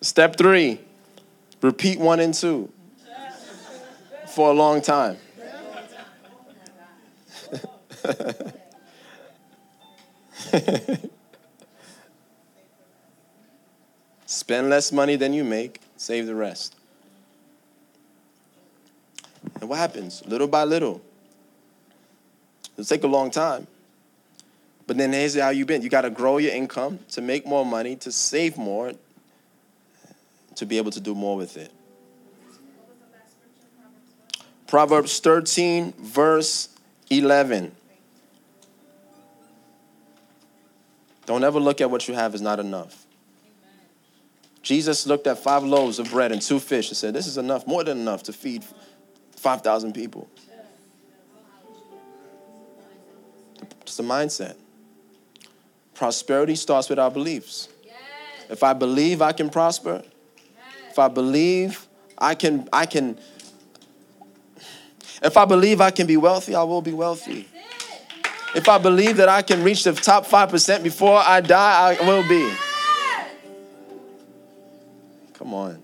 Step three, repeat one and two for a long time. Spend less money than you make, save the rest. And what happens? Little by little. It'll take a long time. But then here's how you've been. You got to grow your income to make more money, to save more, to be able to do more with it. Proverbs 13, verse 11. Don't ever look at what you have as not enough. Jesus looked at five loaves of bread and two fish and said, This is enough, more than enough to feed 5,000 people. It's a mindset. Prosperity starts with our beliefs. If I believe I can prosper, if I believe I can, I can, if I believe I can be wealthy, I will be wealthy. If I believe that I can reach the top 5% before I die, I will be. Come on.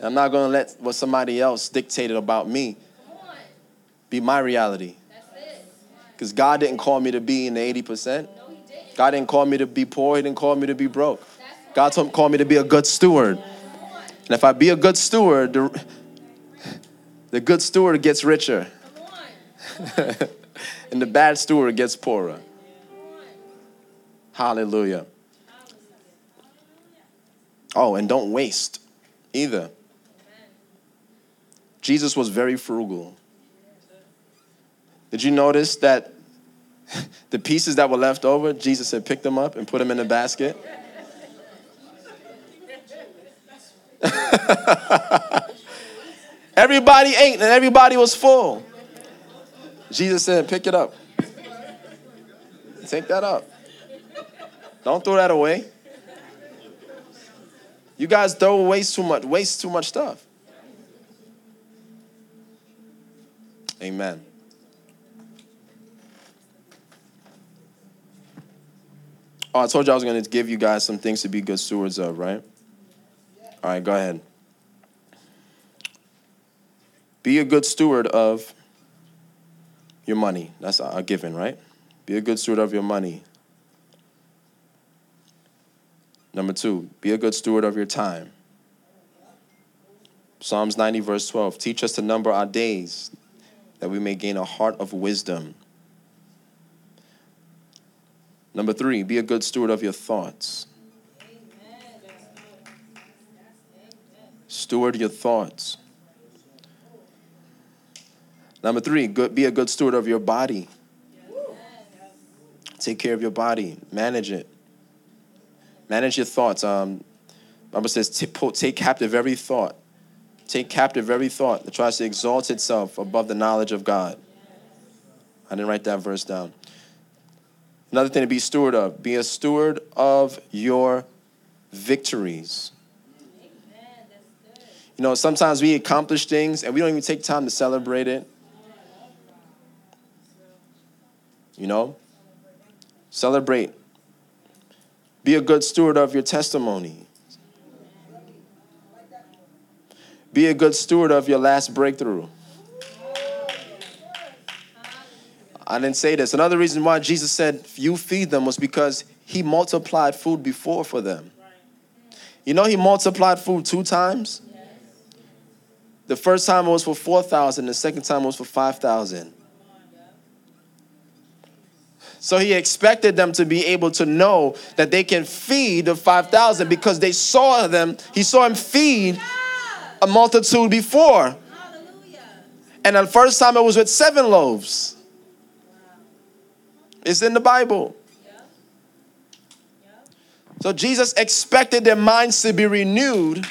I'm not going to let what somebody else dictated about me be my reality. Because God didn't call me to be in the 80%. God didn't call me to be poor. He didn't call me to be broke. God told, called me to be a good steward. And if I be a good steward, the, the good steward gets richer. and the bad steward gets poorer. Hallelujah. Oh, and don't waste either. Jesus was very frugal. Did you notice that the pieces that were left over, Jesus said, pick them up and put them in a basket? everybody ate and everybody was full. Jesus said, pick it up. Take that up. Don't throw that away. You guys throw waste too much, waste too much stuff. Amen. Oh, I told you I was going to give you guys some things to be good stewards of, right? All right, go ahead. Be a good steward of your money. That's a given, right? Be a good steward of your money. Number two, be a good steward of your time. Psalms 90, verse 12. Teach us to number our days that we may gain a heart of wisdom. Number three, be a good steward of your thoughts. Steward your thoughts. Number three, good, be a good steward of your body. Take care of your body, manage it. Manage your thoughts. Um, Bible says, take captive every thought. Take captive every thought that tries to exalt itself above the knowledge of God. I didn't write that verse down. Another thing to be steward of be a steward of your victories. You know, sometimes we accomplish things and we don't even take time to celebrate it. You know? Celebrate. Be a good steward of your testimony. Be a good steward of your last breakthrough. I didn't say this. Another reason why Jesus said, You feed them was because he multiplied food before for them. You know, he multiplied food two times? The first time it was for 4,000, the second time it was for 5,000. So he expected them to be able to know that they can feed the 5,000 because they saw them, he saw him feed a multitude before. And the first time it was with seven loaves. It's in the Bible. So Jesus expected their minds to be renewed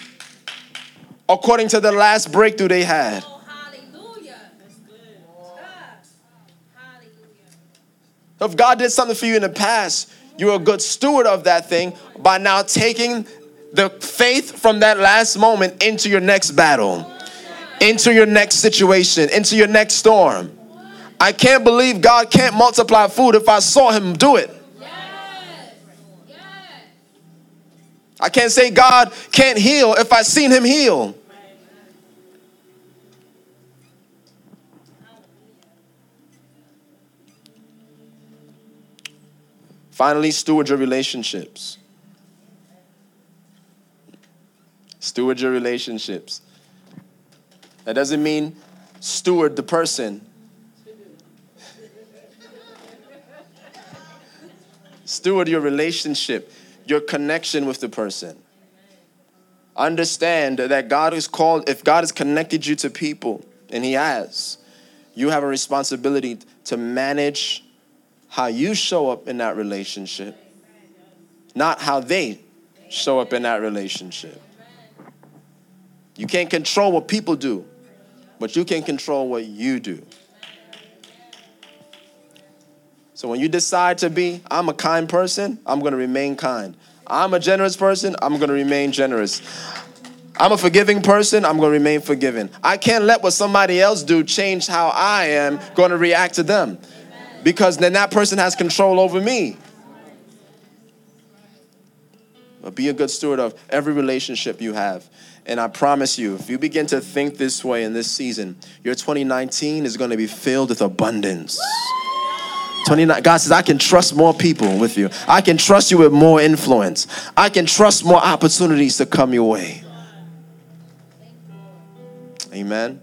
according to the last breakthrough they had. Oh, hallelujah. That's good. Hallelujah. If God did something for you in the past, you're a good steward of that thing by now taking the faith from that last moment into your next battle, into your next situation, into your next storm. I can't believe God can't multiply food if I saw Him do it. I can't say God can't heal if I've seen Him heal. Finally, steward your relationships. Steward your relationships. That doesn't mean steward the person. Steward your relationship, your connection with the person. Understand that God is called, if God has connected you to people, and He has, you have a responsibility to manage how you show up in that relationship, not how they show up in that relationship. You can't control what people do, but you can control what you do. So when you decide to be, I'm a kind person, I'm to remain kind. I'm a generous person, I'm to remain generous. I'm a forgiving person, I'm to remain forgiving. I can't let what somebody else do change how I am to react to them because then that person has control over me. But be a good steward of every relationship you have. And I promise you, if you begin to think this way in this season, your 2019 is going to be filled with abundance. 29 God says I can trust more people with you. I can trust you with more influence. I can trust more opportunities to come your way. Amen.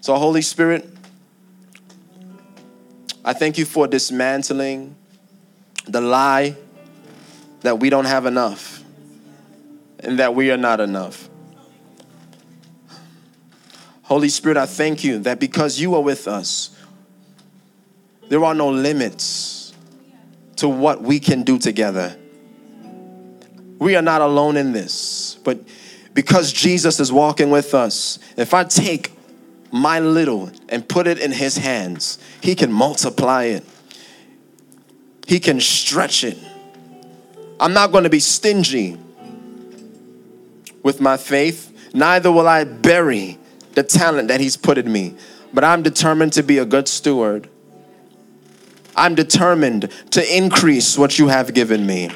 So Holy Spirit, I thank you for dismantling the lie that we don't have enough and that we are not enough. Holy Spirit, I thank you that because you are with us, there are no limits to what we can do together. We are not alone in this, but because Jesus is walking with us, if I take my little and put it in his hands, he can multiply it, he can stretch it. I'm not going to be stingy with my faith, neither will I bury the talent that he's put in me, but I'm determined to be a good steward. I'm determined to increase what you have given me.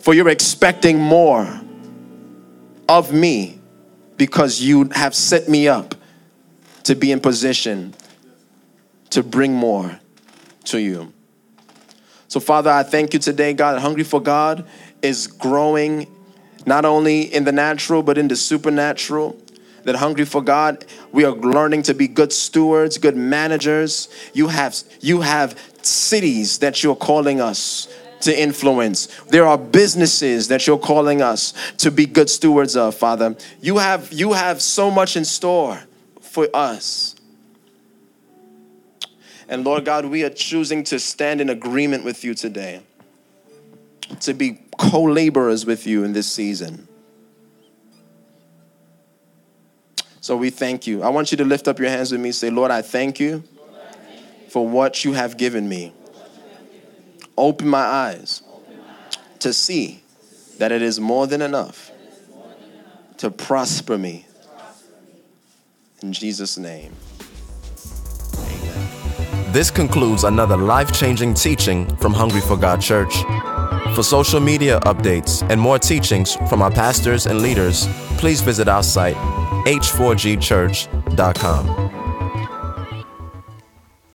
For you're expecting more of me because you have set me up to be in position to bring more to you. So, Father, I thank you today, God. Hungry for God is growing not only in the natural, but in the supernatural. That hungry for God, we are learning to be good stewards, good managers. You have you have cities that you're calling us to influence. There are businesses that you're calling us to be good stewards of, Father. You have you have so much in store for us. And Lord God, we are choosing to stand in agreement with you today. To be co-laborers with you in this season. So we thank you. I want you to lift up your hands with me. Say, Lord, I thank you for what you have given me. Open my eyes to see that it is more than enough to prosper me. In Jesus' name. Amen. This concludes another life changing teaching from Hungry for God Church. For social media updates and more teachings from our pastors and leaders, please visit our site, h4gchurch.com.